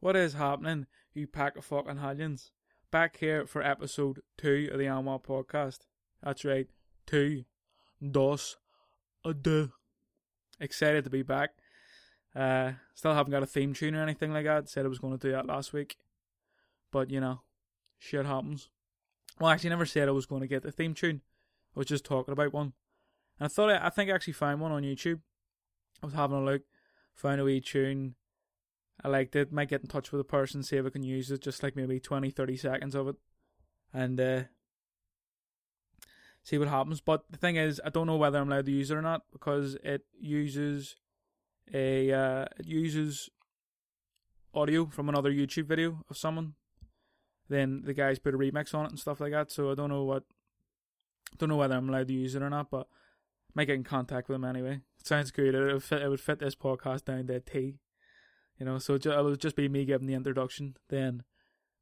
What is happening, you pack of fucking hellions? Back here for episode two of the Anwar podcast. That's right, two, dos, a deux. Excited to be back. Uh, still haven't got a theme tune or anything like that. Said I was going to do that last week, but you know, shit happens. Well, actually, never said I was going to get the theme tune. I was just talking about one, and I thought I, I think I actually found one on YouTube. I was having a look, found a wee tune. I liked it. Might get in touch with the person, see if I can use it, just like maybe 20, 30 seconds of it, and uh, see what happens. But the thing is, I don't know whether I'm allowed to use it or not because it uses a uh, it uses audio from another YouTube video of someone. Then the guys put a remix on it and stuff like that. So I don't know what, don't know whether I'm allowed to use it or not, but I might get in contact with them anyway. It sounds good. It would fit, it would fit this podcast down to a T. You know, so it will just be me giving the introduction, then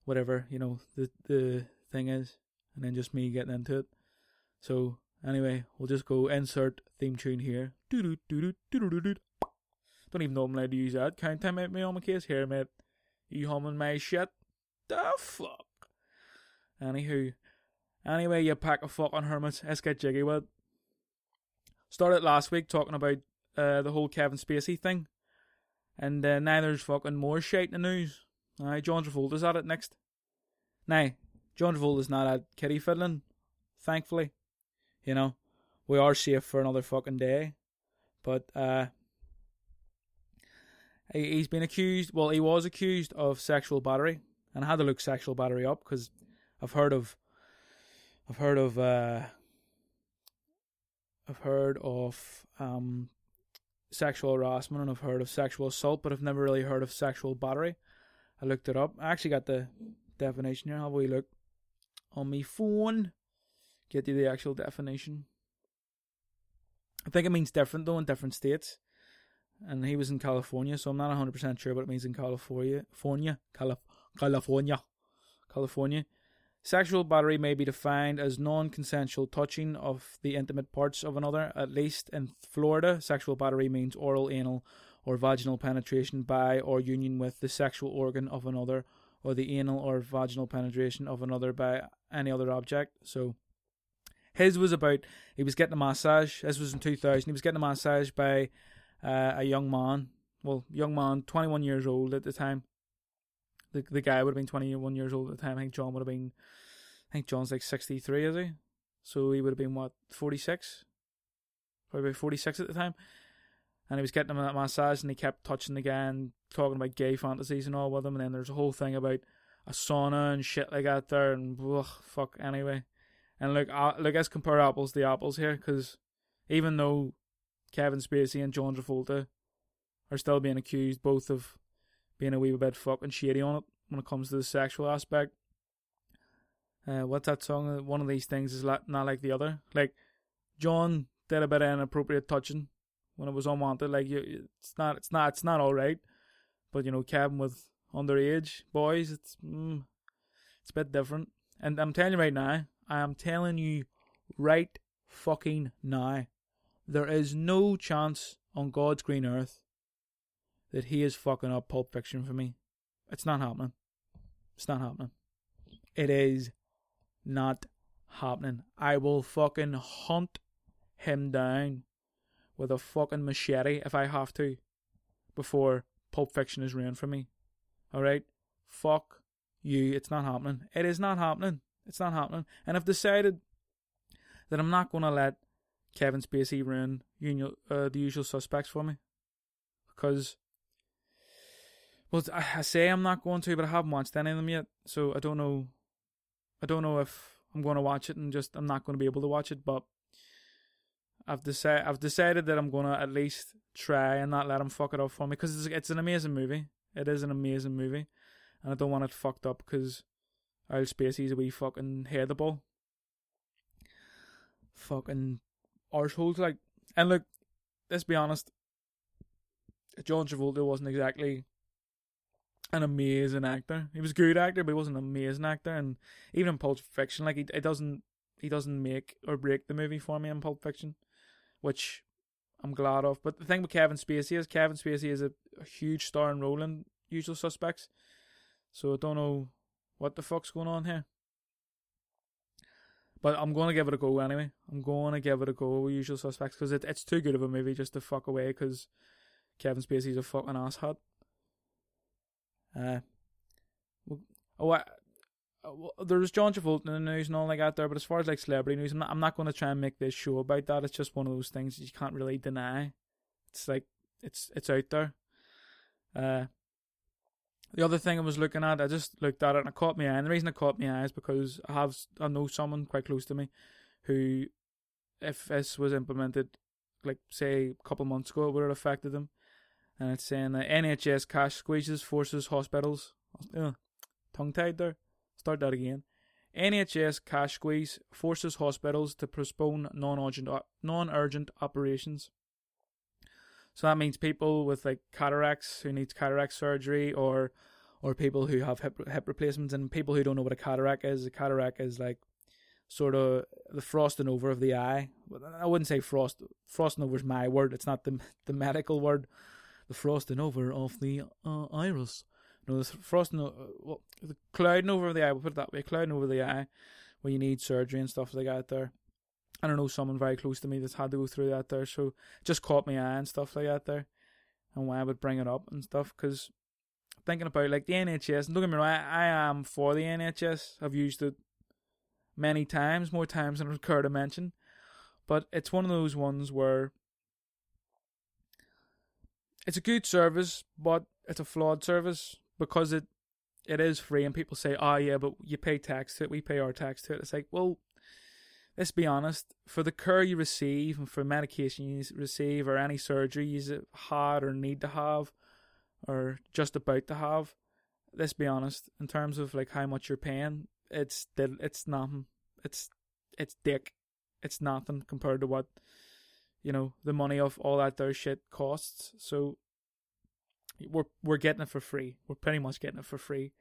whatever you know the the thing is, and then just me getting into it. So anyway, we'll just go insert theme tune here. Don't even know I'm allowed to use that. Count time at me on my case here, mate. You humming my shit? The fuck. Anywho, anyway, you pack of fucking hermits. Let's get jiggy with. Started last week talking about uh, the whole Kevin Spacey thing, and uh, now there's fucking more shit in the news. Aye, John Travolta's at it next. Now, John Travolta's not at kitty fiddling, thankfully. You know, we are safe for another fucking day. But uh, he- he's been accused. Well, he was accused of sexual battery, and I had to look sexual battery up because I've heard of, I've heard of, uh, I've heard of um, sexual harassment and I've heard of sexual assault, but I've never really heard of sexual battery. I looked it up. I actually got the definition here. Have we look on my phone? Get you the actual definition. I think it means different though in different states. And he was in California, so I'm not 100% sure what it means in California. California, Calif- California, California. Sexual battery may be defined as non consensual touching of the intimate parts of another. At least in Florida, sexual battery means oral, anal, or vaginal penetration by or union with the sexual organ of another, or the anal or vaginal penetration of another by any other object. So, his was about he was getting a massage. This was in 2000. He was getting a massage by uh, a young man. Well, young man, 21 years old at the time. The the guy would have been 21 years old at the time. I think John would have been. I think John's like 63, is he? So he would have been what 46, probably 46 at the time. And he was getting him that massage, and he kept touching the guy and talking about gay fantasies and all with him. And then there's a whole thing about a sauna and shit like that there, and ugh, fuck anyway. And look, uh, look, let's compare apples to apples here, because even though Kevin Spacey and John Travolta are still being accused both of being a wee bit fucking shady on it when it comes to the sexual aspect. Uh, what's that song? One of these things is not like the other. Like John did a bit of inappropriate touching when it was unwanted. Like you, it's not, it's not, it's not all right. But you know, Kevin with underage boys, it's mm, it's a bit different. And I'm telling you right now, I am telling you right fucking now, there is no chance on God's green earth that he is fucking up Pulp Fiction for me. It's not happening. It's not happening. It is not happening. I will fucking hunt him down with a fucking machete if I have to before Pulp Fiction is ruined for me. Alright? Fuck you. It's not happening. It is not happening. It's not happening. And I've decided that I'm not going to let Kevin Spacey ruin uh, the usual suspects for me. Because, well, I, say I'm not going to, but I haven't watched any of them yet. So I don't know. I don't know if I'm going to watch it and just I'm not going to be able to watch it. But I've decided I've decided that I'm going to at least try and not let him fuck it up for me because it's it's an amazing movie. It is an amazing movie, and I don't want it fucked up because Al Spacey's a wee fucking head the ball. Fucking arseholes like and look, let's be honest. John Travolta wasn't exactly an amazing actor. He was a good actor, but he wasn't an amazing actor. And even in Pulp Fiction, like he it doesn't he doesn't make or break the movie for me in Pulp Fiction, which I'm glad of. But the thing with Kevin Spacey is Kevin Spacey is a, a huge star in Roland Usual Suspects. So I don't know what the fuck's going on here. But I'm going to give it a go anyway. I'm going to give it a go, Usual Suspects, because it, it's too good of a movie just to fuck away because Kevin Spacey's a fucking asshole. Uh, oh, I, uh, there's John Travolta in the news and all like that there, but as far as like celebrity news, I'm not, I'm not going to try and make this show about that. It's just one of those things you can't really deny. It's like it's it's out there. Uh, the other thing I was looking at, I just looked at it and it caught my eye. And the reason it caught my eye is because I have I know someone quite close to me who, if this was implemented, like say a couple months ago, it would have affected them. And it's saying that NHS cash squeezes forces hospitals. Uh, tongue tied there. Start that again. NHS cash squeeze forces hospitals to postpone non-urgent non-urgent operations. So that means people with like cataracts who need cataract surgery or or people who have hip hip replacements and people who don't know what a cataract is. A cataract is like sort of the frosting over of the eye. I wouldn't say frost frosting over is my word. It's not the the medical word. The frosting over of the uh, iris. No, the frosting, uh, well, the clouding over the eye. We'll put it that way. Clouding over the eye, where you need surgery and stuff like that. There. I don't know someone very close to me that's had to go through that there, so just caught my eye and stuff like that there, and why I would bring it up and stuff because thinking about like the NHS, and don't get me wrong, I, I am for the NHS. I've used it many times, more times than I care to mention, but it's one of those ones where it's a good service, but it's a flawed service because it it is free, and people say, "Oh yeah, but you pay tax to it. We pay our tax to it." It's like, well, let's be honest, for the care you receive and for medication you receive or any surgery you had or need to have or just about to have, let's be honest, in terms of like how much you're paying, it's it's nothing. It's it's dick. It's nothing compared to what you know the money of all that there shit costs. So we're we're getting it for free. We're pretty much getting it for free.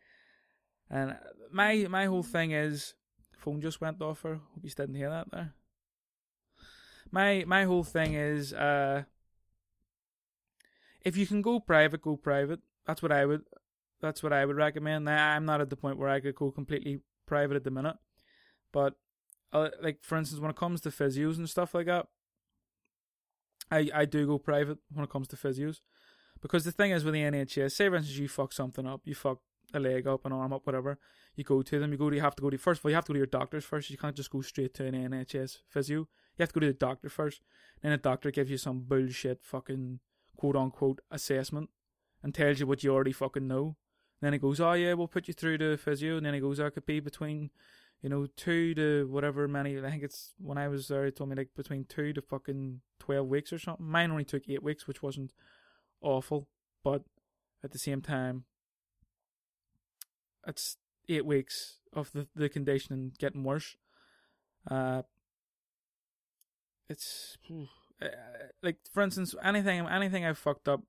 And my my whole thing is phone just went off her. Hope you didn't hear that there. My my whole thing is uh if you can go private, go private. That's what I would that's what I would recommend. Now, I'm not at the point where I could go completely private at the minute. But uh, like for instance when it comes to physios and stuff like that, I I do go private when it comes to physios. Because the thing is with the NHS, say for instance you fuck something up, you fuck a leg up, an arm up, whatever, you go to them. You go to you have to go to first of all you have to go to your doctors first. You can't just go straight to an NHS physio. You have to go to the doctor first. Then the doctor gives you some bullshit fucking quote unquote assessment and tells you what you already fucking know. And then he goes, Oh yeah, we'll put you through to physio and then he goes, oh, I could be between you know, two to whatever many I think it's when I was there he told me like between two to fucking twelve weeks or something. Mine only took eight weeks, which wasn't awful, but at the same time it's eight weeks of the, the condition getting worse. Uh, it's uh, like for instance anything anything I've fucked up,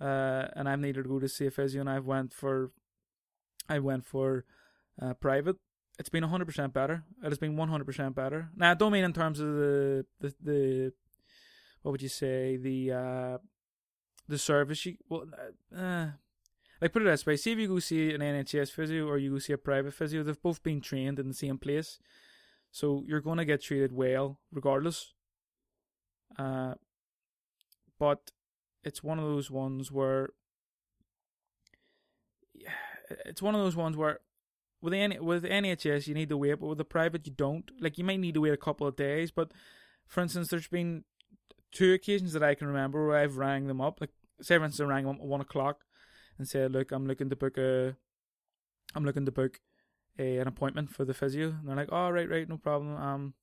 uh, and I've needed to go to see a physio, and I've went for, I went for, uh, private. It's been hundred percent better. It has been one hundred percent better. Now I don't mean in terms of the the the, what would you say the uh, the service you well uh, like put it this way: see if you go see an NHS physio or you go see a private physio, they've both been trained in the same place, so you're going to get treated well regardless. Uh, but it's one of those ones where it's one of those ones where with the with NHS you need to wait, but with the private you don't. Like you might need to wait a couple of days, but for instance, there's been two occasions that I can remember where I've rang them up. Like say for instance, I rang them up at one o'clock and said, "Look, I'm looking to book a, I'm looking to book a, an appointment for the physio." And they're like, "Oh, right, right, no problem. Um,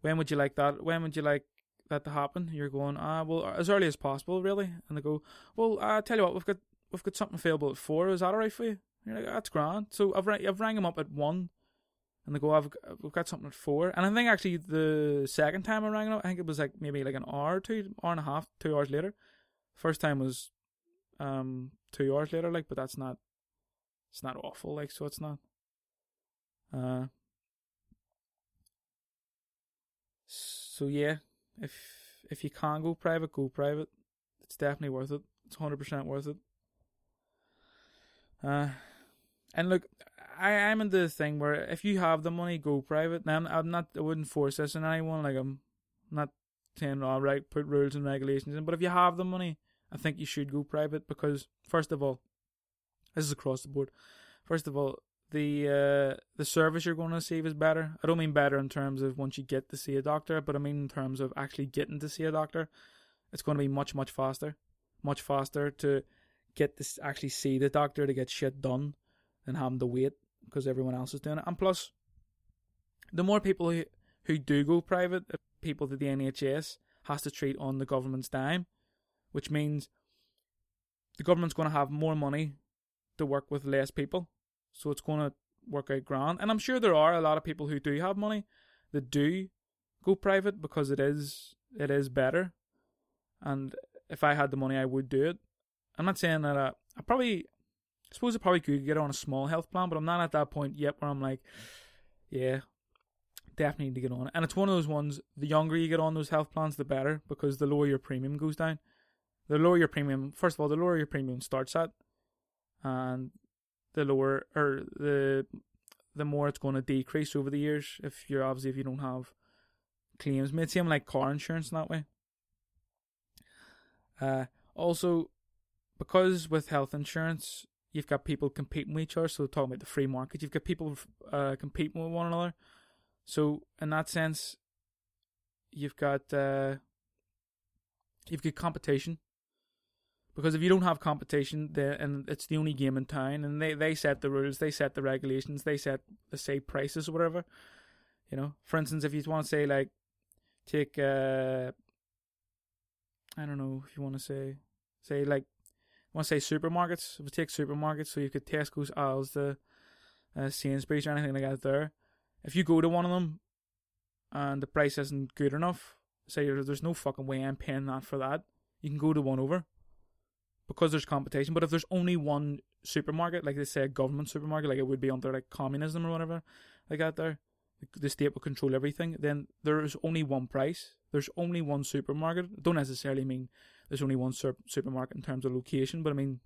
when would you like that? When would you like that to happen?" You're going, "Ah, well, as early as possible, really." And they go, "Well, I uh, tell you what, we've got we've got something available at four. Is that alright for you?" And you're like, "That's grand." So I've rang, I've rang them up at one. And they go, I've we've got something at four, and I think actually the second time I rang up, I think it was like maybe like an hour two, hour and a half, two hours later. First time was um two hours later, like, but that's not it's not awful, like, so it's not. Uh so yeah, if if you can go private, go private. It's definitely worth it. It's hundred percent worth it. Uh, and look, I I'm into the thing where if you have the money, go private. Now I'm, I'm not. I wouldn't force this on anyone. Like I'm not saying all right, put rules and regulations in. But if you have the money, I think you should go private because first of all, this is across the board. First of all, the uh, the service you're going to receive is better. I don't mean better in terms of once you get to see a doctor, but I mean in terms of actually getting to see a doctor. It's going to be much much faster, much faster to get to actually see the doctor to get shit done than having to wait because everyone else is doing it. And plus, the more people who, who do go private, people that the NHS has to treat on the government's dime, which means the government's going to have more money to work with less people so it's going to work out grand. And I'm sure there are a lot of people who do have money that do go private because it is it is better. And if I had the money, I would do it. I'm not saying that I, I probably, I suppose I probably could get on a small health plan, but I'm not at that point yet where I'm like, yeah, definitely need to get on it. And it's one of those ones. The younger you get on those health plans, the better because the lower your premium goes down. The lower your premium, first of all, the lower your premium starts at, and the lower or the the more it's going to decrease over the years if you're obviously if you don't have claims made seem like car insurance in that way uh also because with health insurance you've got people competing with each other so talking about the free market you've got people uh competing with one another so in that sense you've got uh you've got competition because if you don't have competition, and it's the only game in town, and they, they set the rules, they set the regulations, they set the say prices or whatever. You know, for instance, if you want to say like, take uh, I don't know if you want to say say like, want to say supermarkets. We take supermarkets, so you could Tesco's, Asda, uh, Sainsbury's, or anything like that. There, if you go to one of them, and the price isn't good enough, say there's no fucking way I'm paying that for that. You can go to one over because there's competition. But if there's only one supermarket, like they say a government supermarket, like it would be under like communism or whatever, like that there, the state will control everything. Then there is only one price. There's only one supermarket. don't necessarily mean there's only one sur- supermarket in terms of location, but I mean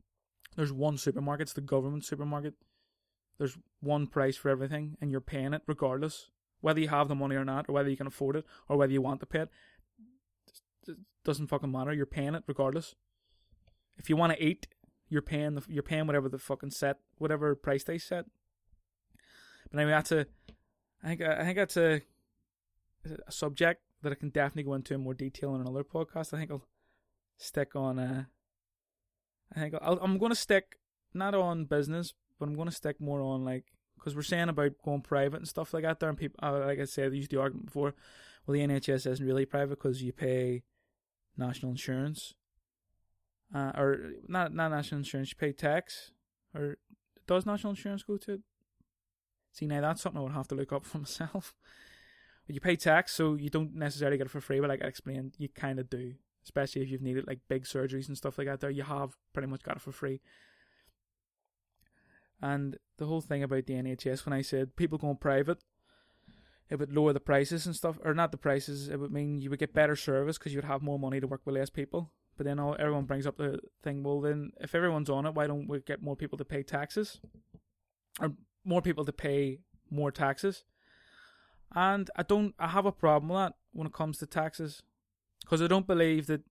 there's one supermarket. It's the government supermarket. There's one price for everything, and you're paying it regardless, whether you have the money or not, or whether you can afford it, or whether you want to pay it. It doesn't fucking matter. You're paying it regardless. If you want to eat, you're paying the, you're paying whatever the fucking set whatever price they set. But anyway, that's a I think I think that's a a subject that I can definitely go into in more detail in another podcast. I think I'll stick on. Uh, I think I'll, I'm going to stick not on business, but I'm going to stick more on like because we're saying about going private and stuff like that. There and people, uh, like I said, they used the argument before. Well, the NHS isn't really private because you pay national insurance uh, or not not national insurance. You pay tax, or does national insurance go to it? See, now that's something I would have to look up for myself. You pay tax, so you don't necessarily get it for free. But like I explained, you kind of do, especially if you've needed like big surgeries and stuff like that. There, you have pretty much got it for free. And the whole thing about the NHS, when I said people going private, it would lower the prices and stuff, or not the prices. It would mean you would get better service because you would have more money to work with less people. But then all, everyone brings up the thing. Well, then if everyone's on it, why don't we get more people to pay taxes, or more people to pay more taxes? And I don't. I have a problem with that when it comes to taxes, because I don't believe that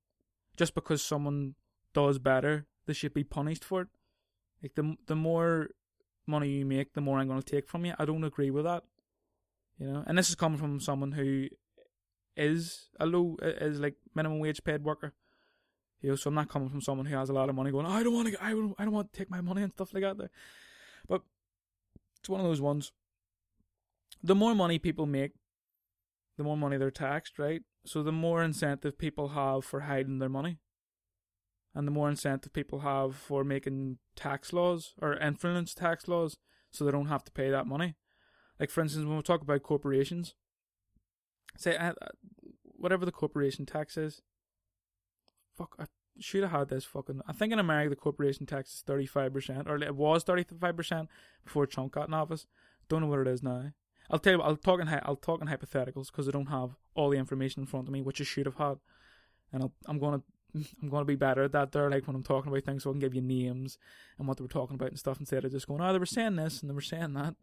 just because someone does better, they should be punished for it. Like the the more money you make, the more I'm going to take from you. I don't agree with that. You know, and this is coming from someone who is a low is like minimum wage paid worker. You know, so I'm not coming from someone who has a lot of money going, I don't want to, I don't, I don't want to take my money and stuff like that. There. But it's one of those ones. The more money people make, the more money they're taxed, right? So the more incentive people have for hiding their money, and the more incentive people have for making tax laws or influence tax laws, so they don't have to pay that money. Like for instance, when we talk about corporations, say uh, whatever the corporation tax is, fuck, I should have had this fucking. I think in America the corporation tax is thirty five percent, or it was thirty five percent before Trump got in office. Don't know what it is now. I'll tell you. What, I'll talk in I'll talk in hypotheticals because I don't have all the information in front of me, which I should have had, and I'll, I'm gonna I'm to be better at that there, like when I'm talking about things, so I can give you names and what they were talking about and stuff instead of just going, oh, they were saying this and they were saying that.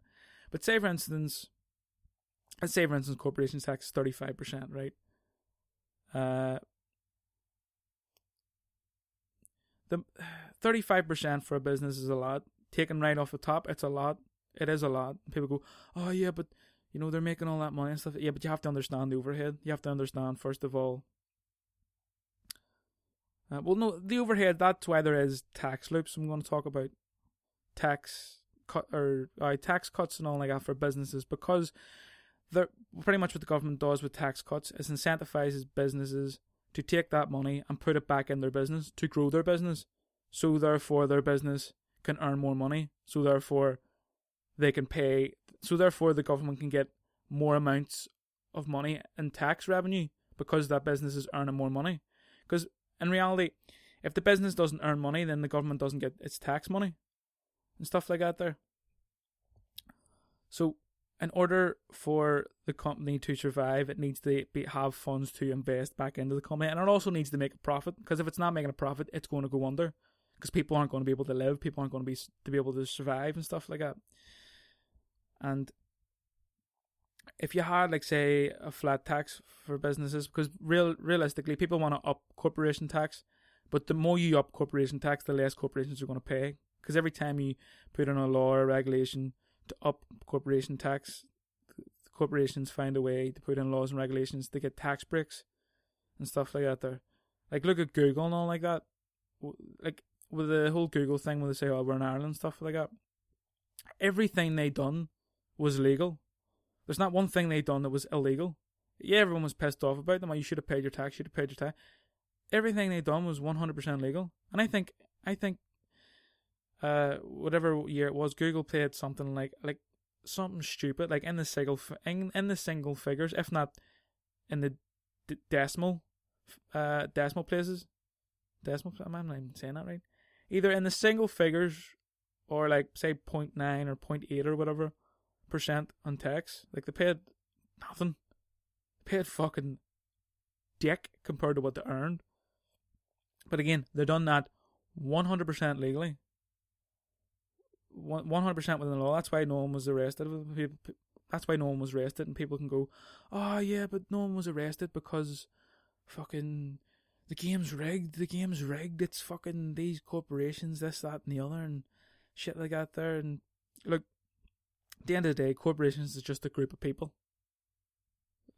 But say, for instance, let's say, for instance, corporation tax is 35%, right? Uh, the 35% for a business is a lot. Taken right off the top, it's a lot. It is a lot. People go, oh, yeah, but, you know, they're making all that money and stuff. Yeah, but you have to understand the overhead. You have to understand, first of all, uh, well, no, the overhead. That's why there is tax loops. I'm going to talk about tax cut or uh, tax cuts and all like that for businesses because they're pretty much what the government does with tax cuts is incentivizes businesses to take that money and put it back in their business to grow their business. So therefore, their business can earn more money. So therefore, they can pay. So therefore, the government can get more amounts of money in tax revenue because that business is earning more money. Because in reality, if the business doesn't earn money, then the government doesn't get its tax money and stuff like that there. So, in order for the company to survive, it needs to be, have funds to invest back into the company, and it also needs to make a profit. Because if it's not making a profit, it's going to go under. Because people aren't going to be able to live, people aren't going to be to be able to survive and stuff like that. And if you had like say a flat tax for businesses because real realistically people want to up corporation tax but the more you up corporation tax the less corporations are going to pay. Because every time you put in a law or regulation to up corporation tax corporations find a way to put in laws and regulations to get tax breaks and stuff like that there. Like look at google and all like that. Like with the whole google thing where they say oh we're in ireland stuff like that. Everything they done was legal there's not one thing they done that was illegal. Yeah, everyone was pissed off about them. Oh, you should have paid your tax. You should have paid your tax. Everything they done was 100% legal. And I think, I think, uh, whatever year it was, Google played something like, like something stupid, like in the single, in, in the single figures, if not in the d- decimal, uh, decimal places. Decimal, am I even saying that right? Either in the single figures or like say 0.9 or 0.8 or whatever percent on tax. Like they paid nothing. They paid fucking dick compared to what they earned. But again, they've done that one hundred percent legally. One hundred percent within the law. That's why no one was arrested. That's why no one was arrested, and people can go, "Oh yeah, but no one was arrested because fucking the game's rigged. The game's rigged. It's fucking these corporations, this, that, and the other, and shit like that." There and look, at the end of the day, corporations is just a group of people.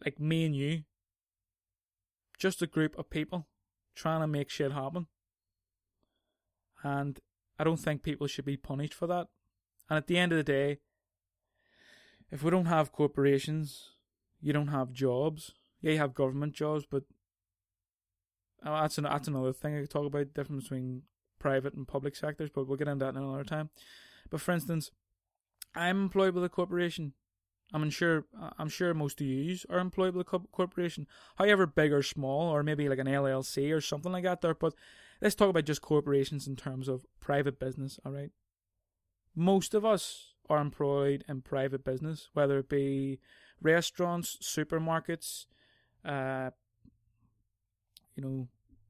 Like me and you. Just a group of people trying to make shit happen. And I don't think people should be punished for that. And at the end of the day, if we don't have corporations, you don't have jobs. Yeah, you have government jobs, but oh, that's an, that's another thing I could talk about. The difference between private and public sectors, but we'll get into that another time. But for instance, I'm employed with a corporation. I'm sure I'm sure most of you are employed with a corporation, however big or small, or maybe like an LLC or something like that. There, but let's talk about just corporations in terms of private business. All right, most of us are employed in private business, whether it be restaurants, supermarkets, uh, you know,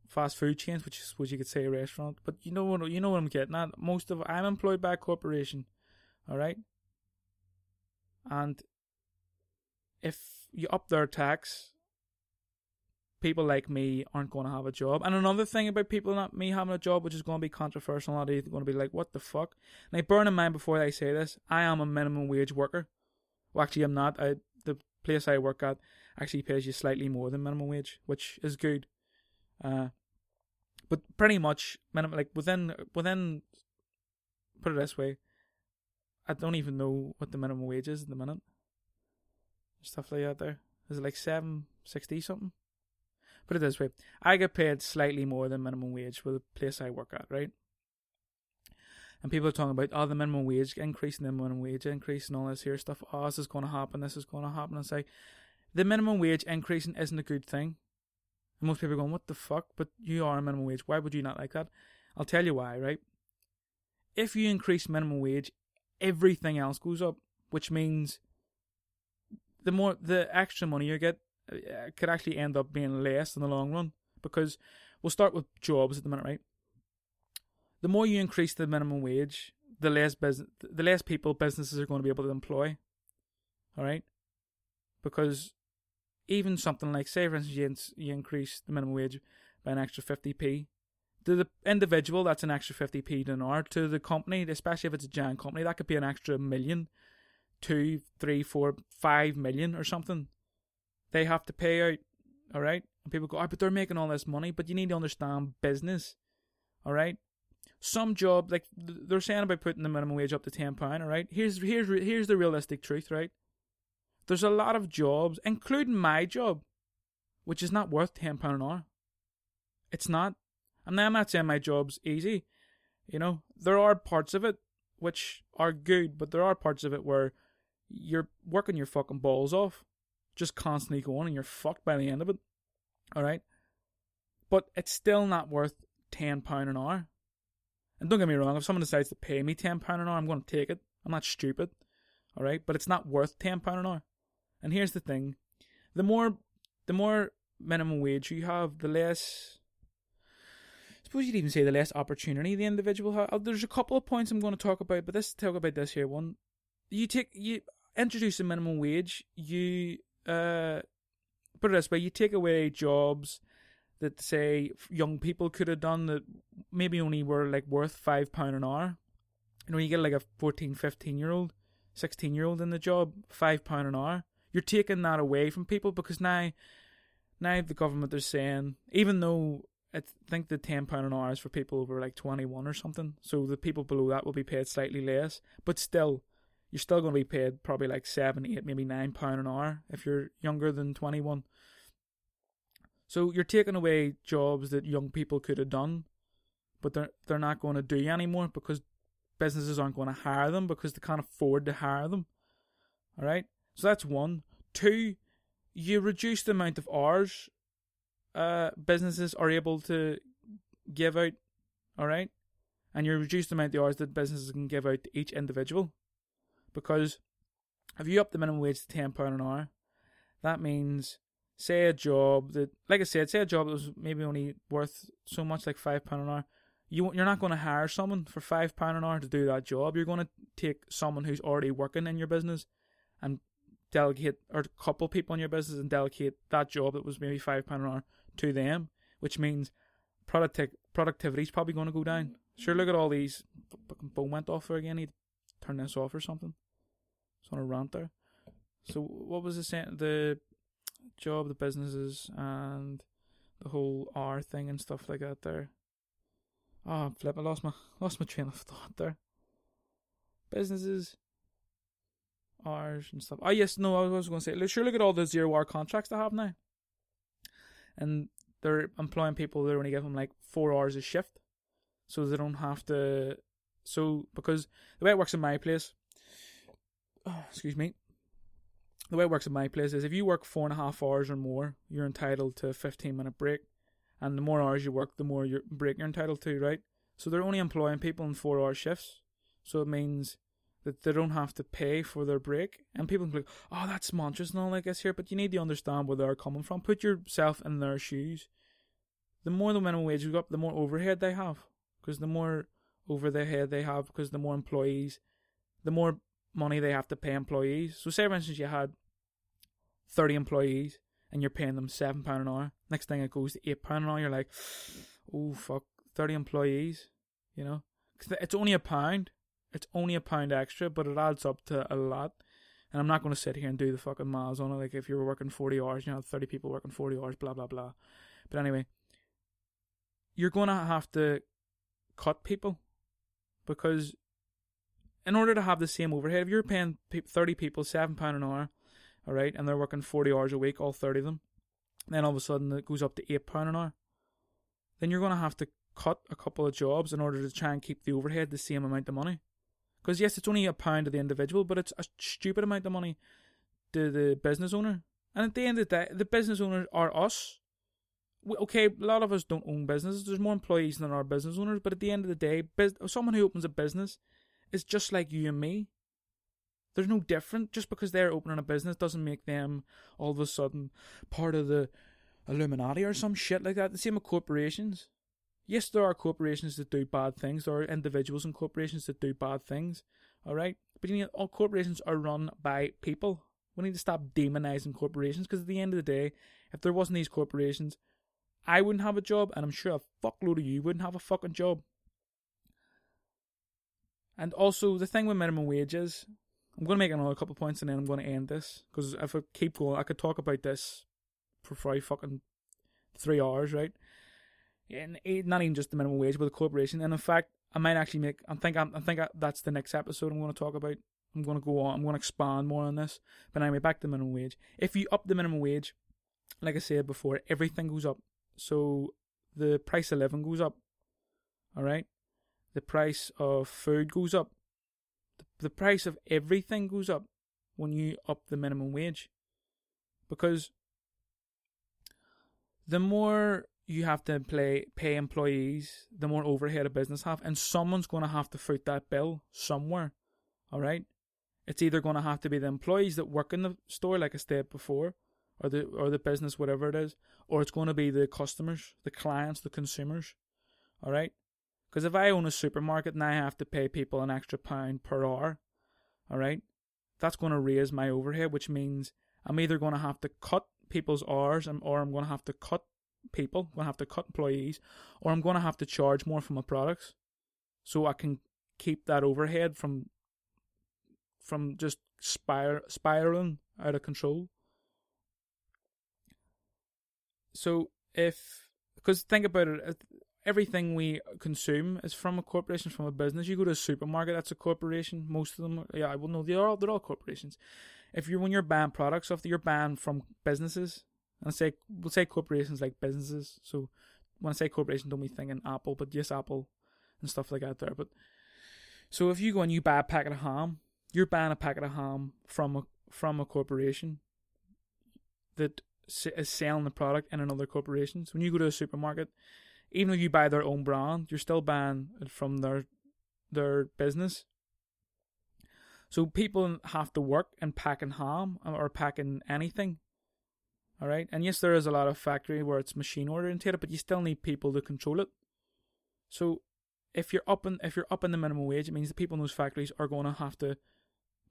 fast food chains, which is what you could say a restaurant. But you know what you know what I'm getting at. Most of I'm employed by a corporation. All right, and if you up their tax, people like me aren't going to have a job. And another thing about people not me having a job, which is going to be controversial, you are going to be like, "What the fuck?" Now, burn in mind before I say this, I am a minimum wage worker. Well, actually, I'm not. I, the place I work at actually pays you slightly more than minimum wage, which is good. Uh, but pretty much minimum, like within within. Put it this way, I don't even know what the minimum wage is at the minute. Stuff like that there. Is it like seven sixty something? Put it this way. I get paid slightly more than minimum wage with the place I work at, right? And people are talking about oh the minimum wage increasing the minimum wage increase and all this here stuff. Oh this is gonna happen, this is gonna happen and say the minimum wage increasing isn't a good thing. And most people are going, What the fuck? But you are a minimum wage. Why would you not like that? I'll tell you why, right? If you increase minimum wage, everything else goes up, which means the more the extra money you get uh, could actually end up being less in the long run because we'll start with jobs at the minute, right? The more you increase the minimum wage, the less business, the less people businesses are going to be able to employ. All right, because even something like, say, for instance, you increase the minimum wage by an extra fifty p. To the individual, that's an extra fifty p an hour. To the company, especially if it's a giant company, that could be an extra million, two, three, four, five million or something. They have to pay out. All right, and people go, oh, but they're making all this money. But you need to understand business. All right, some job like they're saying about putting the minimum wage up to ten pound. All right, here's here's here's the realistic truth. Right, there's a lot of jobs, including my job, which is not worth ten pound an hour. It's not. And I'm not saying my job's easy. You know, there are parts of it which are good, but there are parts of it where you're working your fucking balls off, just constantly going, and you're fucked by the end of it. All right, but it's still not worth ten pound an hour. And don't get me wrong, if someone decides to pay me ten pound an hour, I'm going to take it. I'm not stupid, all right. But it's not worth ten pound an hour. And here's the thing: the more, the more minimum wage you have, the less. Suppose you'd even say the less opportunity the individual has. Uh, there's a couple of points I'm going to talk about, but let's talk about this here. One, you take you introduce a minimum wage. You uh, put it this way: you take away jobs that say young people could have done that maybe only were like worth five pound an hour. You know, you get like a 14, 15 year old, 16 year old in the job, five pound an hour. You're taking that away from people because now, now the government is saying, even though I think the ten pound an hour is for people over like twenty one or something, so the people below that will be paid slightly less, but still, you're still going to be paid probably like seven, eight, maybe nine pound an hour if you're younger than twenty one. So you're taking away jobs that young people could have done, but they're they're not going to do anymore because businesses aren't going to hire them because they can't afford to hire them. All right, so that's one. Two, you reduce the amount of hours uh, businesses are able to give out. All right, and you reduce the amount of hours that businesses can give out to each individual, because if you up the minimum wage to ten pound an hour, that means say a job that, like I said, say a job that was maybe only worth so much, like five pound an hour. You you're not going to hire someone for five pound an hour to do that job. You're going to take someone who's already working in your business and delegate, or a couple people in your business and delegate that job that was maybe five pound an hour to them, which means product productivity is probably going to go down. Sure, look at all these. Phone went off again. He turned this off or something. It's on a rant there. So what was the? The job, the businesses, and the whole R thing and stuff like that. There. Ah, oh, flip! I lost my lost my train of thought there. Businesses, R's and stuff. Oh yes, no, I was going to say. Sure look at all the zero hour contracts they have now, and they're employing people. They're only giving them like four hours a shift, so they don't have to. So because the way it works in my place, oh, excuse me, the way it works in my place is if you work four and a half hours or more, you're entitled to a 15 minute break. And the more hours you work, the more your break you're entitled to, right? So they're only employing people in four hour shifts. So it means that they don't have to pay for their break. And people can be like, oh, that's monstrous and all I guess here. But you need to understand where they're coming from. Put yourself in their shoes. The more the minimum wage goes up, the more overhead they have. Because the more over their head they have, because the more employees, the more money they have to pay employees. So say for instance you had 30 employees and you're paying them £7 an hour. Next thing it goes to £8 an hour. You're like, oh, fuck, 30 employees, you know? Cause it's only a pound. It's only a pound extra, but it adds up to a lot. And I'm not going to sit here and do the fucking miles on it. Like if you were working 40 hours, you know, 30 people working 40 hours, blah, blah, blah. But anyway, you're going to have to cut people because in order to have the same overhead, if you're paying 30 people £7 an hour, all right, and they're working 40 hours a week, all 30 of them, then all of a sudden it goes up to £8 an hour, then you're going to have to cut a couple of jobs in order to try and keep the overhead the same amount of money. Because yes, it's only a pound to the individual, but it's a stupid amount of money to the business owner. And at the end of the day, the business owners are us. We, okay, a lot of us don't own businesses. There's more employees than our business owners, but at the end of the day, biz- someone who opens a business is just like you and me. There's no different. Just because they're opening a business doesn't make them all of a sudden part of the Illuminati or some shit like that. The same with corporations. Yes, there are corporations that do bad things. There are individuals and corporations that do bad things. All right, but you know, all corporations are run by people. We need to stop demonizing corporations because at the end of the day, if there wasn't these corporations, I wouldn't have a job, and I'm sure a fuckload of you wouldn't have a fucking job. And also, the thing with minimum wages, I'm going to make another couple points and then I'm going to end this because if I keep going, I could talk about this for probably fucking three hours, right? And not even just the minimum wage, but the corporation. And in fact, I might actually make. I think. I think that's the next episode I'm going to talk about. I'm going to go on. I'm going to expand more on this. But anyway, back to minimum wage. If you up the minimum wage, like I said before, everything goes up. So the price of living goes up. All right, the price of food goes up. The price of everything goes up when you up the minimum wage, because the more you have to play, pay employees, the more overhead a business have, and someone's going to have to foot that bill somewhere. All right, it's either going to have to be the employees that work in the store, like I said before, or the or the business, whatever it is, or it's going to be the customers, the clients, the consumers. All right, because if I own a supermarket and I have to pay people an extra pound per hour, all right, that's going to raise my overhead, which means I'm either going to have to cut people's hours or I'm going to have to cut people, I'm going to have to cut employees, or I'm going to have to charge more for my products so I can keep that overhead from from just spir- spiraling out of control. So if because think about it, everything we consume is from a corporation, from a business. You go to a supermarket, that's a corporation. Most of them, yeah, well, no, they're all they're all corporations. If you're when you're buying products off, you're banned from businesses. And I say we'll say corporations like businesses. So when I say corporation, don't be thinking Apple, but yes, Apple and stuff like that there. But so if you go and you buy a packet of ham, you're buying a packet of ham from a from a corporation that is selling the product in another corporation. So when you go to a supermarket, even if you buy their own brand, you're still buying it from their their business. So people have to work and packing ham or packing anything all right, and yes, there is a lot of factory where it's machine oriented, but you still need people to control it. So, if you're up in if you're up in the minimum wage, it means the people in those factories are going to have to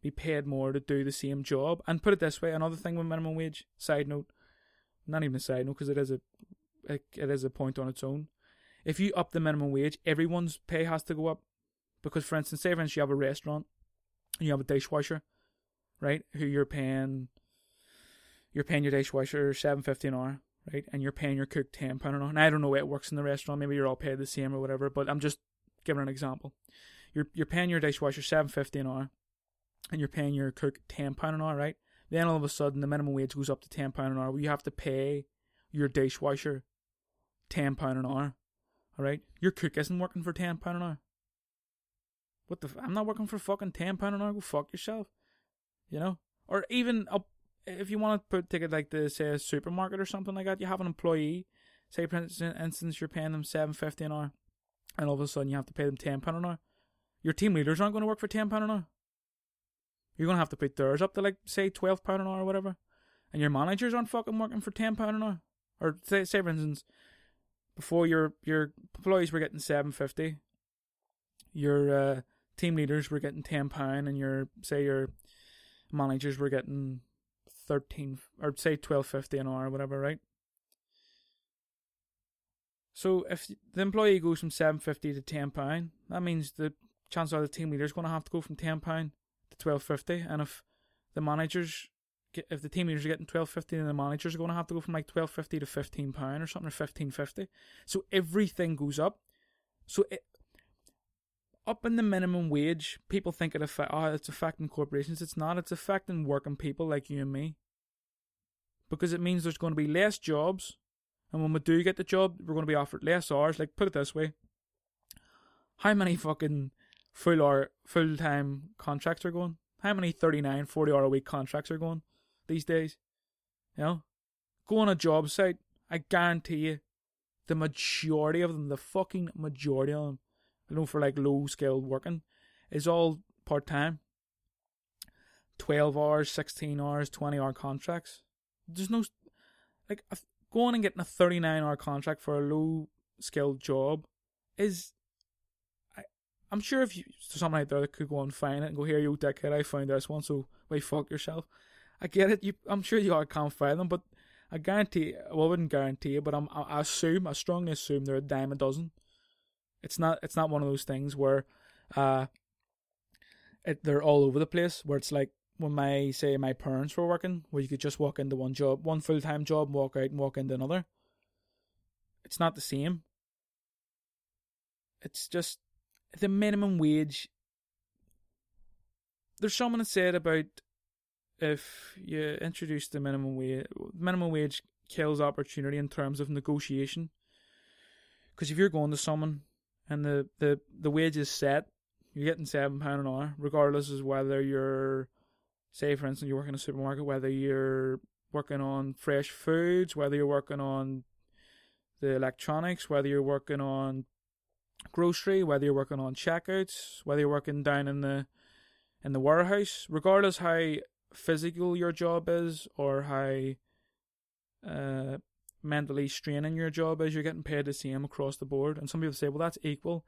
be paid more to do the same job. And put it this way, another thing with minimum wage. Side note, not even a side note because it is a it, it is a point on its own. If you up the minimum wage, everyone's pay has to go up. Because, for instance, say for instance you have a restaurant and you have a dishwasher, right? Who you're paying you're paying your dishwasher seven fifty an hour, right? And you're paying your cook ten pound an hour. And I don't know way it works in the restaurant. Maybe you're all paid the same or whatever. But I'm just giving an example. You're you're paying your dishwasher seven fifty an hour, and you're paying your cook ten pound an hour, right? Then all of a sudden the minimum wage goes up to ten pound an hour. You have to pay your dishwasher ten pound an hour. All right, your cook isn't working for ten pound an hour. What the? i am not working for fucking ten pound an hour. Go fuck yourself. You know, or even up if you want to put take it like the say a supermarket or something like that, you have an employee. Say for instance, you're paying them seven fifty an hour, and all of a sudden you have to pay them ten pound an hour. Your team leaders aren't going to work for ten pound an hour. You're going to have to put theirs up to like say twelve pound an hour or whatever, and your managers aren't fucking working for ten pound an hour. Or say, say for instance, before your your employees were getting seven fifty, your uh, team leaders were getting ten pound, and your say your managers were getting thirteen or say twelve fifty an hour or whatever, right? So if the employee goes from seven fifty to ten pound, that means the chances are the team leader is going to have to go from ten pound to twelve fifty, and if the managers get, if the team leaders are getting twelve fifty, then the managers are going to have to go from like twelve fifty to fifteen pound or something or fifteen fifty. So everything goes up. So it, up in the minimum wage, people think it affect, oh, it's affecting corporations. It's not. It's affecting working people like you and me. Because it means there's going to be less jobs, and when we do get the job, we're going to be offered less hours. Like, put it this way: how many fucking full hour, full time contracts are going? How many 39, 40 hour a week contracts are going these days? You know, go on a job site. I guarantee you, the majority of them, the fucking majority of them, you know, for like low skilled working, is all part time. 12 hours, 16 hours, 20 hour contracts. There's no, like, going and getting a 39 hour contract for a low skilled job is. I, I'm sure if you, there's someone out there that could go and find it and go, here, you dickhead, I found this one, so why fuck yourself. I get it. You, I'm sure you are can't find them, but I guarantee. Well, I wouldn't guarantee it, but I'm, I assume, I strongly assume they're a dime a dozen. It's not. It's not one of those things where, uh, it, they're all over the place. Where it's like when my say my parents were working, where you could just walk into one job, one full time job, walk out and walk into another. It's not the same. It's just the minimum wage. There's someone that said about if you introduce the minimum wage, minimum wage kills opportunity in terms of negotiation. Because if you're going to someone and the, the, the wage is set, you're getting seven pound an hour, regardless of whether you're, say for instance, you work in a supermarket, whether you're working on fresh foods, whether you're working on the electronics, whether you're working on grocery, whether you're working on checkouts, whether you're working down in the in the warehouse, regardless how physical your job is or how uh, mentally straining your job is, you're getting paid the same across the board. And some people say, well, that's equal.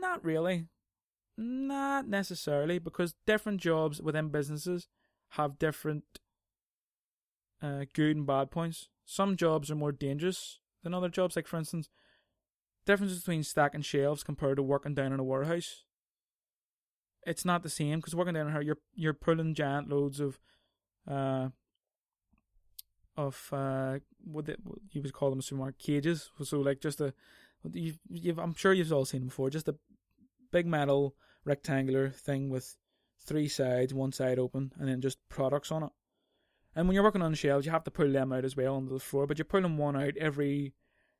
Not really. Not necessarily, because different jobs within businesses have different uh, good and bad points. Some jobs are more dangerous than other jobs. Like, for instance, differences between stacking shelves compared to working down in a warehouse it's not the same because working down here, you're you're pulling giant loads of, uh, of uh, what, what you would call them supermarket cages. So like just a, you you've I'm sure you've all seen them before. Just a big metal rectangular thing with three sides, one side open, and then just products on it. And when you're working on shelves, you have to pull them out as well onto the floor. But you're pulling one out every,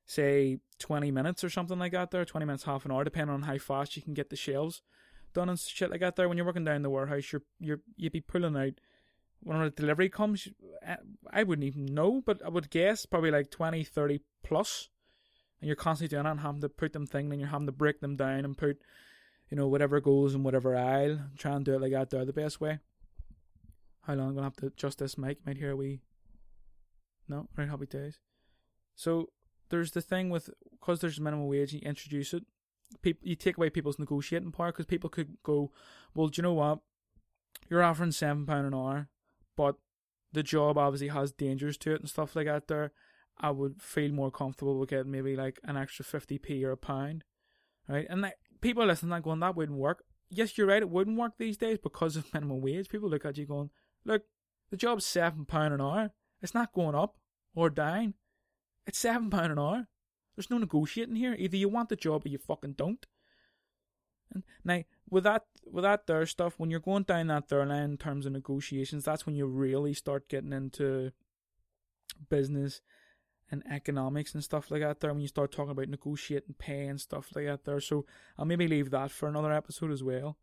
say, 20 minutes or something like that. There, 20 minutes, half an hour, depending on how fast you can get the shelves done and shit like that. There, when you're working down the warehouse, you're you're you'd be pulling out. When the delivery comes, eh, I wouldn't even know, but I would guess probably like 20, 30 plus. And you're constantly doing it and having to put them thing, and you're having to break them down and put, you know, whatever goes in whatever aisle. Try and do it like that there the best way. How long I'm gonna have to adjust this mic? Might hear a wee. No, right, happy days. So there's the thing with because there's minimum wage, and you introduce it people you take away people's negotiating power because people could go, well, do you know what? You're offering seven pound an hour, but the job obviously has dangers to it and stuff like that. There, I would feel more comfortable with getting maybe like an extra fifty p or a pound, right? And like people listening, like going, that wouldn't work. Yes, you're right, it wouldn't work these days because of minimum wage. People look at you going, look, the job's seven pound an hour. It's not going up or down. It's seven pound an hour. There's no negotiating here. Either you want the job or you fucking don't. And now with that with that there stuff, when you're going down that there line in terms of negotiations, that's when you really start getting into business and economics and stuff like that there when you start talking about negotiating pay and stuff like that there. So I'll maybe leave that for another episode as well.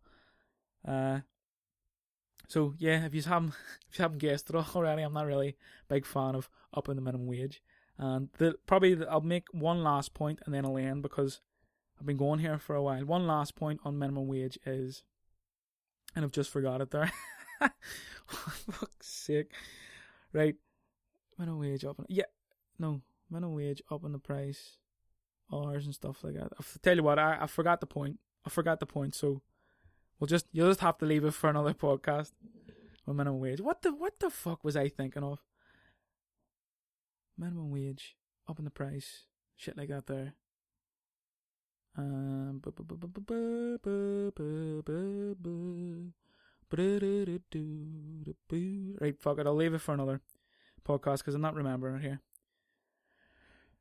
Uh so yeah, if you haven't if you haven't guessed it already, I'm not really a big fan of upping the minimum wage. And the, probably I'll make one last point and then I'll end because I've been going here for a while. One last point on minimum wage is, and I've just forgot it there. fuck's sake. Right. Minimum wage up. yeah. No. Minimum wage up in the price. Hours and stuff like that. I'll tell you what, I, I forgot the point. I forgot the point, so we'll just you'll just have to leave it for another podcast. With minimum wage. What the what the fuck was I thinking of? minimum wage, up in the price, shit like that there. Um, right, fuck it, I'll leave it for another podcast because I'm not remembering it here.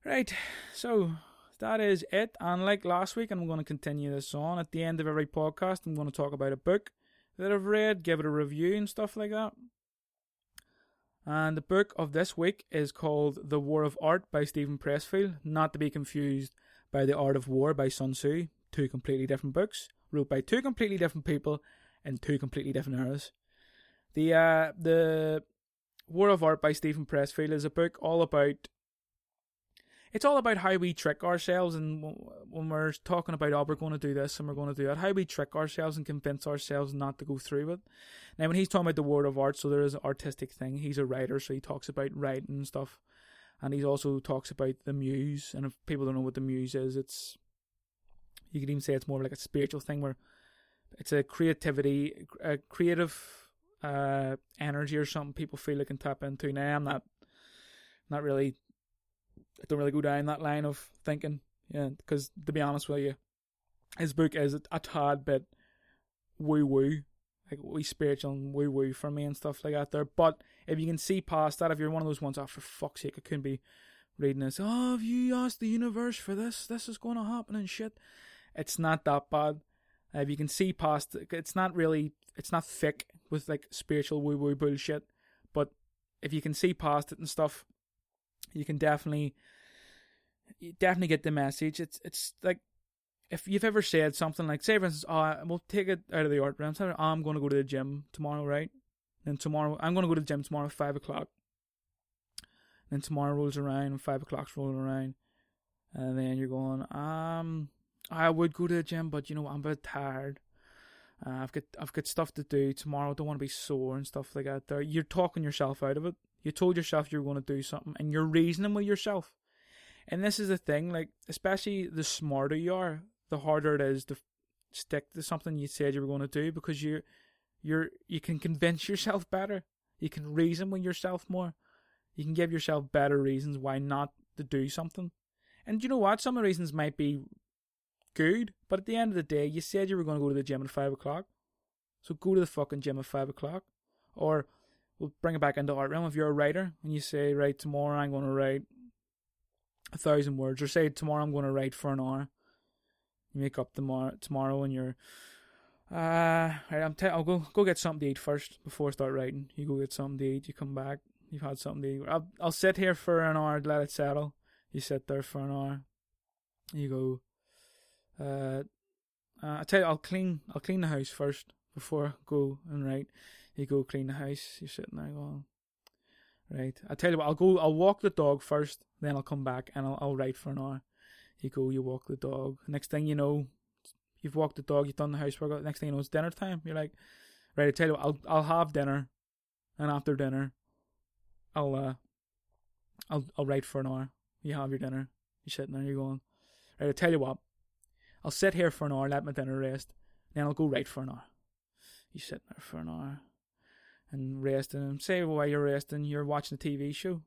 Right, so that is it. And like last week, I'm going to continue this on. At the end of every podcast, I'm going to talk about a book that I've read, give it a review and stuff like that. And the book of this week is called The War of Art by Steven Pressfield, not to be confused by The Art of War by Sun Tzu, two completely different books, wrote by two completely different people in two completely different eras. The uh, the War of Art by Steven Pressfield is a book all about it's all about how we trick ourselves and when we're talking about oh we're going to do this and we're going to do that how we trick ourselves and convince ourselves not to go through it now when he's talking about the world of art so there is an artistic thing he's a writer so he talks about writing and stuff and he also talks about the muse. And if people don't know what the muse is, it's you could even say it's more like a spiritual thing where it's a creativity, a creative uh, energy or something people feel they can tap into. Now I'm not, not really, I don't really go down that line of thinking, yeah, because to be honest with you, his book is a, tad bit woo woo, like wee spiritual and woo woo for me and stuff like that there. But if you can see past that, if you're one of those ones, oh for fuck's sake, I couldn't be reading this. Oh, have you asked the universe for this? This is going to happen and shit. It's not that bad. If you can see past it, it's not really, it's not thick with like spiritual woo woo bullshit. But if you can see past it and stuff, you can definitely, you definitely get the message. It's it's like if you've ever said something like, say for instance, oh, we'll take it out of the art realm. I'm going to go to the gym tomorrow, right? And tomorrow, I'm going to go to the gym tomorrow at five o'clock. Then tomorrow rolls around, and five o'clock's rolling around, and then you're going, um, I would go to the gym, but you know I'm a bit tired. Uh, I've got I've got stuff to do tomorrow. I don't want to be sore and stuff like that. You're talking yourself out of it. You told yourself you were going to do something, and you're reasoning with yourself. And this is the thing, like especially the smarter you are, the harder it is to stick to something you said you were going to do because you're you're you can convince yourself better. You can reason with yourself more. You can give yourself better reasons why not to do something. And you know what? Some of the reasons might be good. But at the end of the day, you said you were going to go to the gym at five o'clock, so go to the fucking gym at five o'clock. Or we'll bring it back into art realm. If you're a writer and you say, right, tomorrow I'm going to write a thousand words, or say tomorrow I'm going to write for an hour. You make up tomorrow, tomorrow, and you're. Uh, right, I'm te- I'll go go get something to eat first before I start writing. You go get something to eat. You come back. You've had something to eat. I'll I'll sit here for an hour, let it settle. You sit there for an hour. You go uh, uh, I tell you, I'll clean. I'll clean the house first before I go and write. You go clean the house. You're sitting there going, right. I tell you what, I'll go. I'll walk the dog first, then I'll come back and I'll, I'll write for an hour. You go, you walk the dog. Next thing you know, you've walked the dog. You've done the housework. Next thing you know, it's dinner time. You're like, right. I tell you what, I'll I'll have dinner, and after dinner, I'll uh, I'll I'll write for an hour. You have your dinner. You're sitting there. You're going, right. I tell you what, I'll sit here for an hour, let my dinner rest, then I'll go write for an hour. You sit there for an hour and resting. And say while you're resting, you're watching a TV show.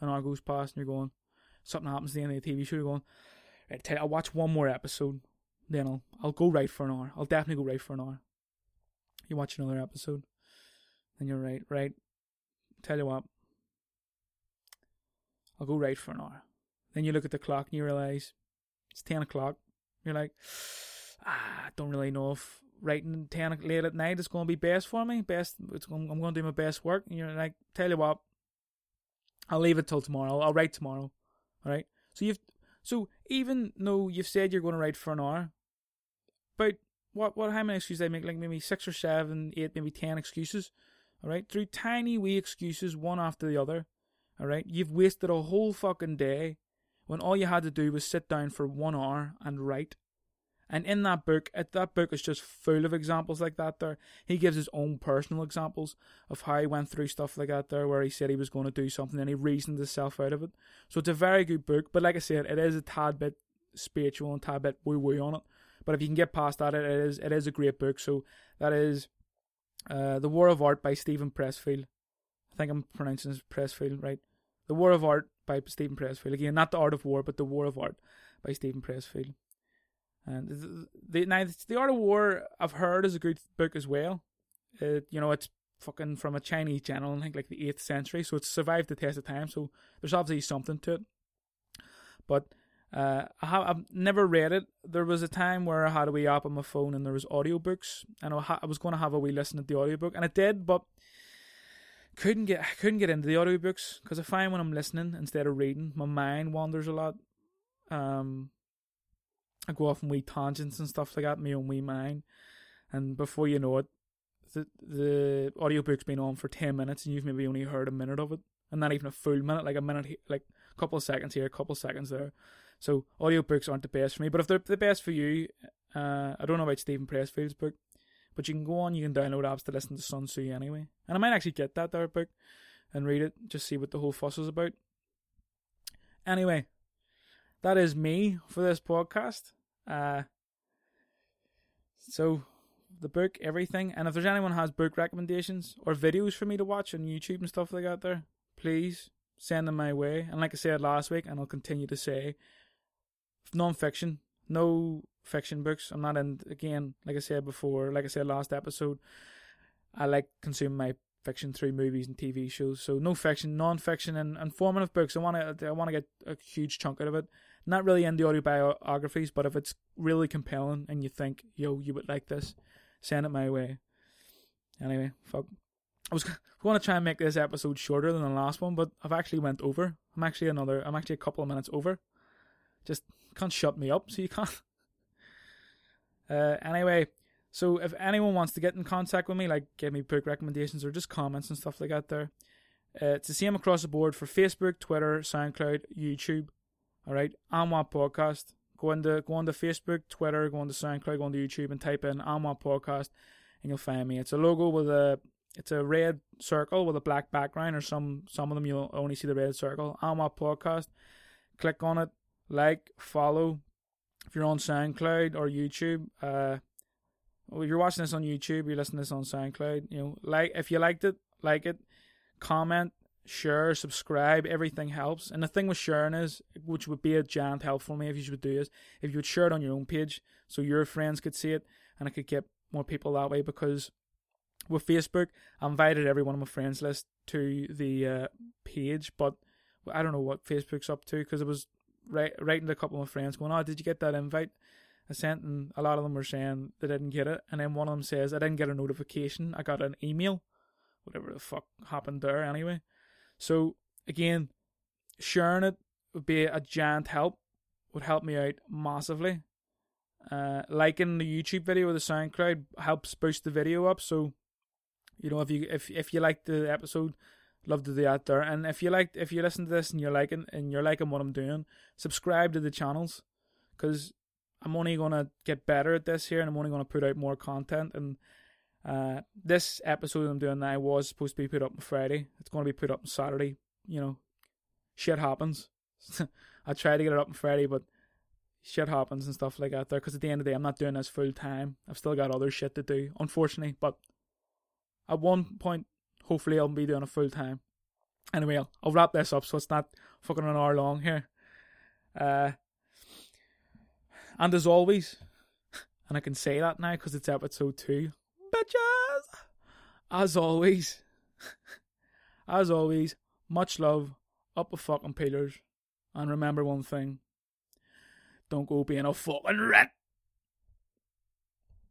An hour goes past and you're going, something happens at the end of the TV show. You're going, right, tell you, I'll watch one more episode. Then I'll I'll go write for an hour. I'll definitely go write for an hour. You watch another episode. Then you're right, right. Tell you what, I'll go write for an hour. Then you look at the clock and you realize it's ten o'clock. You're like, ah, I don't really know if writing ten late at night is going to be best for me. Best, going, I'm going to do my best work. And you're like, tell you what, I'll leave it till tomorrow. I'll, I'll write tomorrow. All right. So you've, so even though you've said you're going to write for an hour, but what, what, how many excuses I make? Like maybe six or seven, eight, maybe ten excuses. All right. Through tiny wee excuses, one after the other. All right. You've wasted a whole fucking day when all you had to do was sit down for one hour and write. And in that book, that book is just full of examples like that. There, he gives his own personal examples of how he went through stuff like that. There, where he said he was going to do something and he reasoned himself out of it. So it's a very good book. But like I said, it is a tad bit spiritual and tad bit woo woo on it. But if you can get past that, it is it is a great book. So that is uh, the War of Art by Steven Pressfield. I think I'm pronouncing Pressfield right. The War of Art by Steven Pressfield. Again, not the Art of War, but the War of Art by Steven Pressfield. And the, the now the Art of War I've heard is a good book as well. It, you know, it's fucking from a Chinese general, I think like the eighth century, so it's survived the test of time. So there's obviously something to it. But uh, I have I've never read it. There was a time where I had a wee app on my phone and there was audiobooks, and I, ha- I was going to have a wee listen to the audiobook, and I did, but couldn't get couldn't get into the audiobooks because I find when I'm listening instead of reading, my mind wanders a lot. Um, I go off on wee tangents and stuff like that, me own wee mind, and before you know it, the the audiobook's been on for ten minutes and you've maybe only heard a minute of it, and not even a full minute, like a minute, like a couple of seconds here, a couple of seconds there. So audiobooks aren't the best for me, but if they're the best for you, uh, I don't know about Steven Pressfield's book, but you can go on, you can download apps to listen to Sun Tzu anyway. And I might actually get that there book and read it, just see what the whole fuss is about. Anyway, that is me for this podcast. Uh, so the book, everything, and if there's anyone has book recommendations or videos for me to watch on YouTube and stuff like that, there, please send them my way. And like I said last week, and I'll continue to say, non-fiction, no fiction books. I'm not in again, like I said before, like I said last episode. I like consuming my fiction through movies and TV shows. So no fiction, non-fiction, and informative books. I want to I want to get a huge chunk out of it. Not really in the autobiographies, but if it's really compelling and you think, yo, you would like this, send it my way. Anyway, fuck. I was going to try and make this episode shorter than the last one, but I've actually went over. I'm actually another. I'm actually a couple of minutes over. Just can't shut me up, so you can't. Uh, anyway, so if anyone wants to get in contact with me, like give me book recommendations or just comments and stuff like that, there, uh, it's the same across the board for Facebook, Twitter, SoundCloud, YouTube. All right, Amwa Podcast. Go into go on onto Facebook, Twitter, go on onto SoundCloud, go on onto YouTube, and type in Amwa Podcast, and you'll find me. It's a logo with a it's a red circle with a black background, or some some of them you'll only see the red circle. Amwa Podcast. Click on it, like, follow. If you're on SoundCloud or YouTube, uh, if you're watching this on YouTube, you're listening to this on SoundCloud, you know, like if you liked it, like it, comment, share, subscribe, everything helps. And the thing with sharing is, which would be a giant help for me if you would do is, if you would share it on your own page so your friends could see it and I could get more people that way because with Facebook, I invited everyone on my friends list to the uh, page, but I don't know what Facebook's up to because it was right, writing to a couple of my friends going, "Oh, did you get that invite?" I sent, and a lot of them were saying they didn't get it, and then one of them says, "I didn't get a notification. I got an email." Whatever the fuck happened there, anyway. So again, sharing it would be a giant help. Would help me out massively. Uh, liking the YouTube video with the SoundCloud helps boost the video up. So, you know, if you if if you like the episode, love to do that there. And if you like, if you listen to this and you're liking and you're liking what I'm doing, subscribe to the channels because I'm only gonna get better at this here, and I'm only gonna put out more content. And uh, this episode I'm doing now was supposed to be put up on Friday. It's gonna be put up on Saturday. You know, shit happens. I tried to get it up on Friday, but shit happens and stuff like that there. Because at the end of the day, I'm not doing this full time. I've still got other shit to do, unfortunately. But at one point, hopefully, I'll be doing it full time. Anyway, I'll, I'll wrap this up so it's not fucking an hour long here. Uh, and as always, and I can say that now because it's episode two, bitches. As always, as always, much love, up the fucking pillars, and remember one thing: don't go being a fucking rat.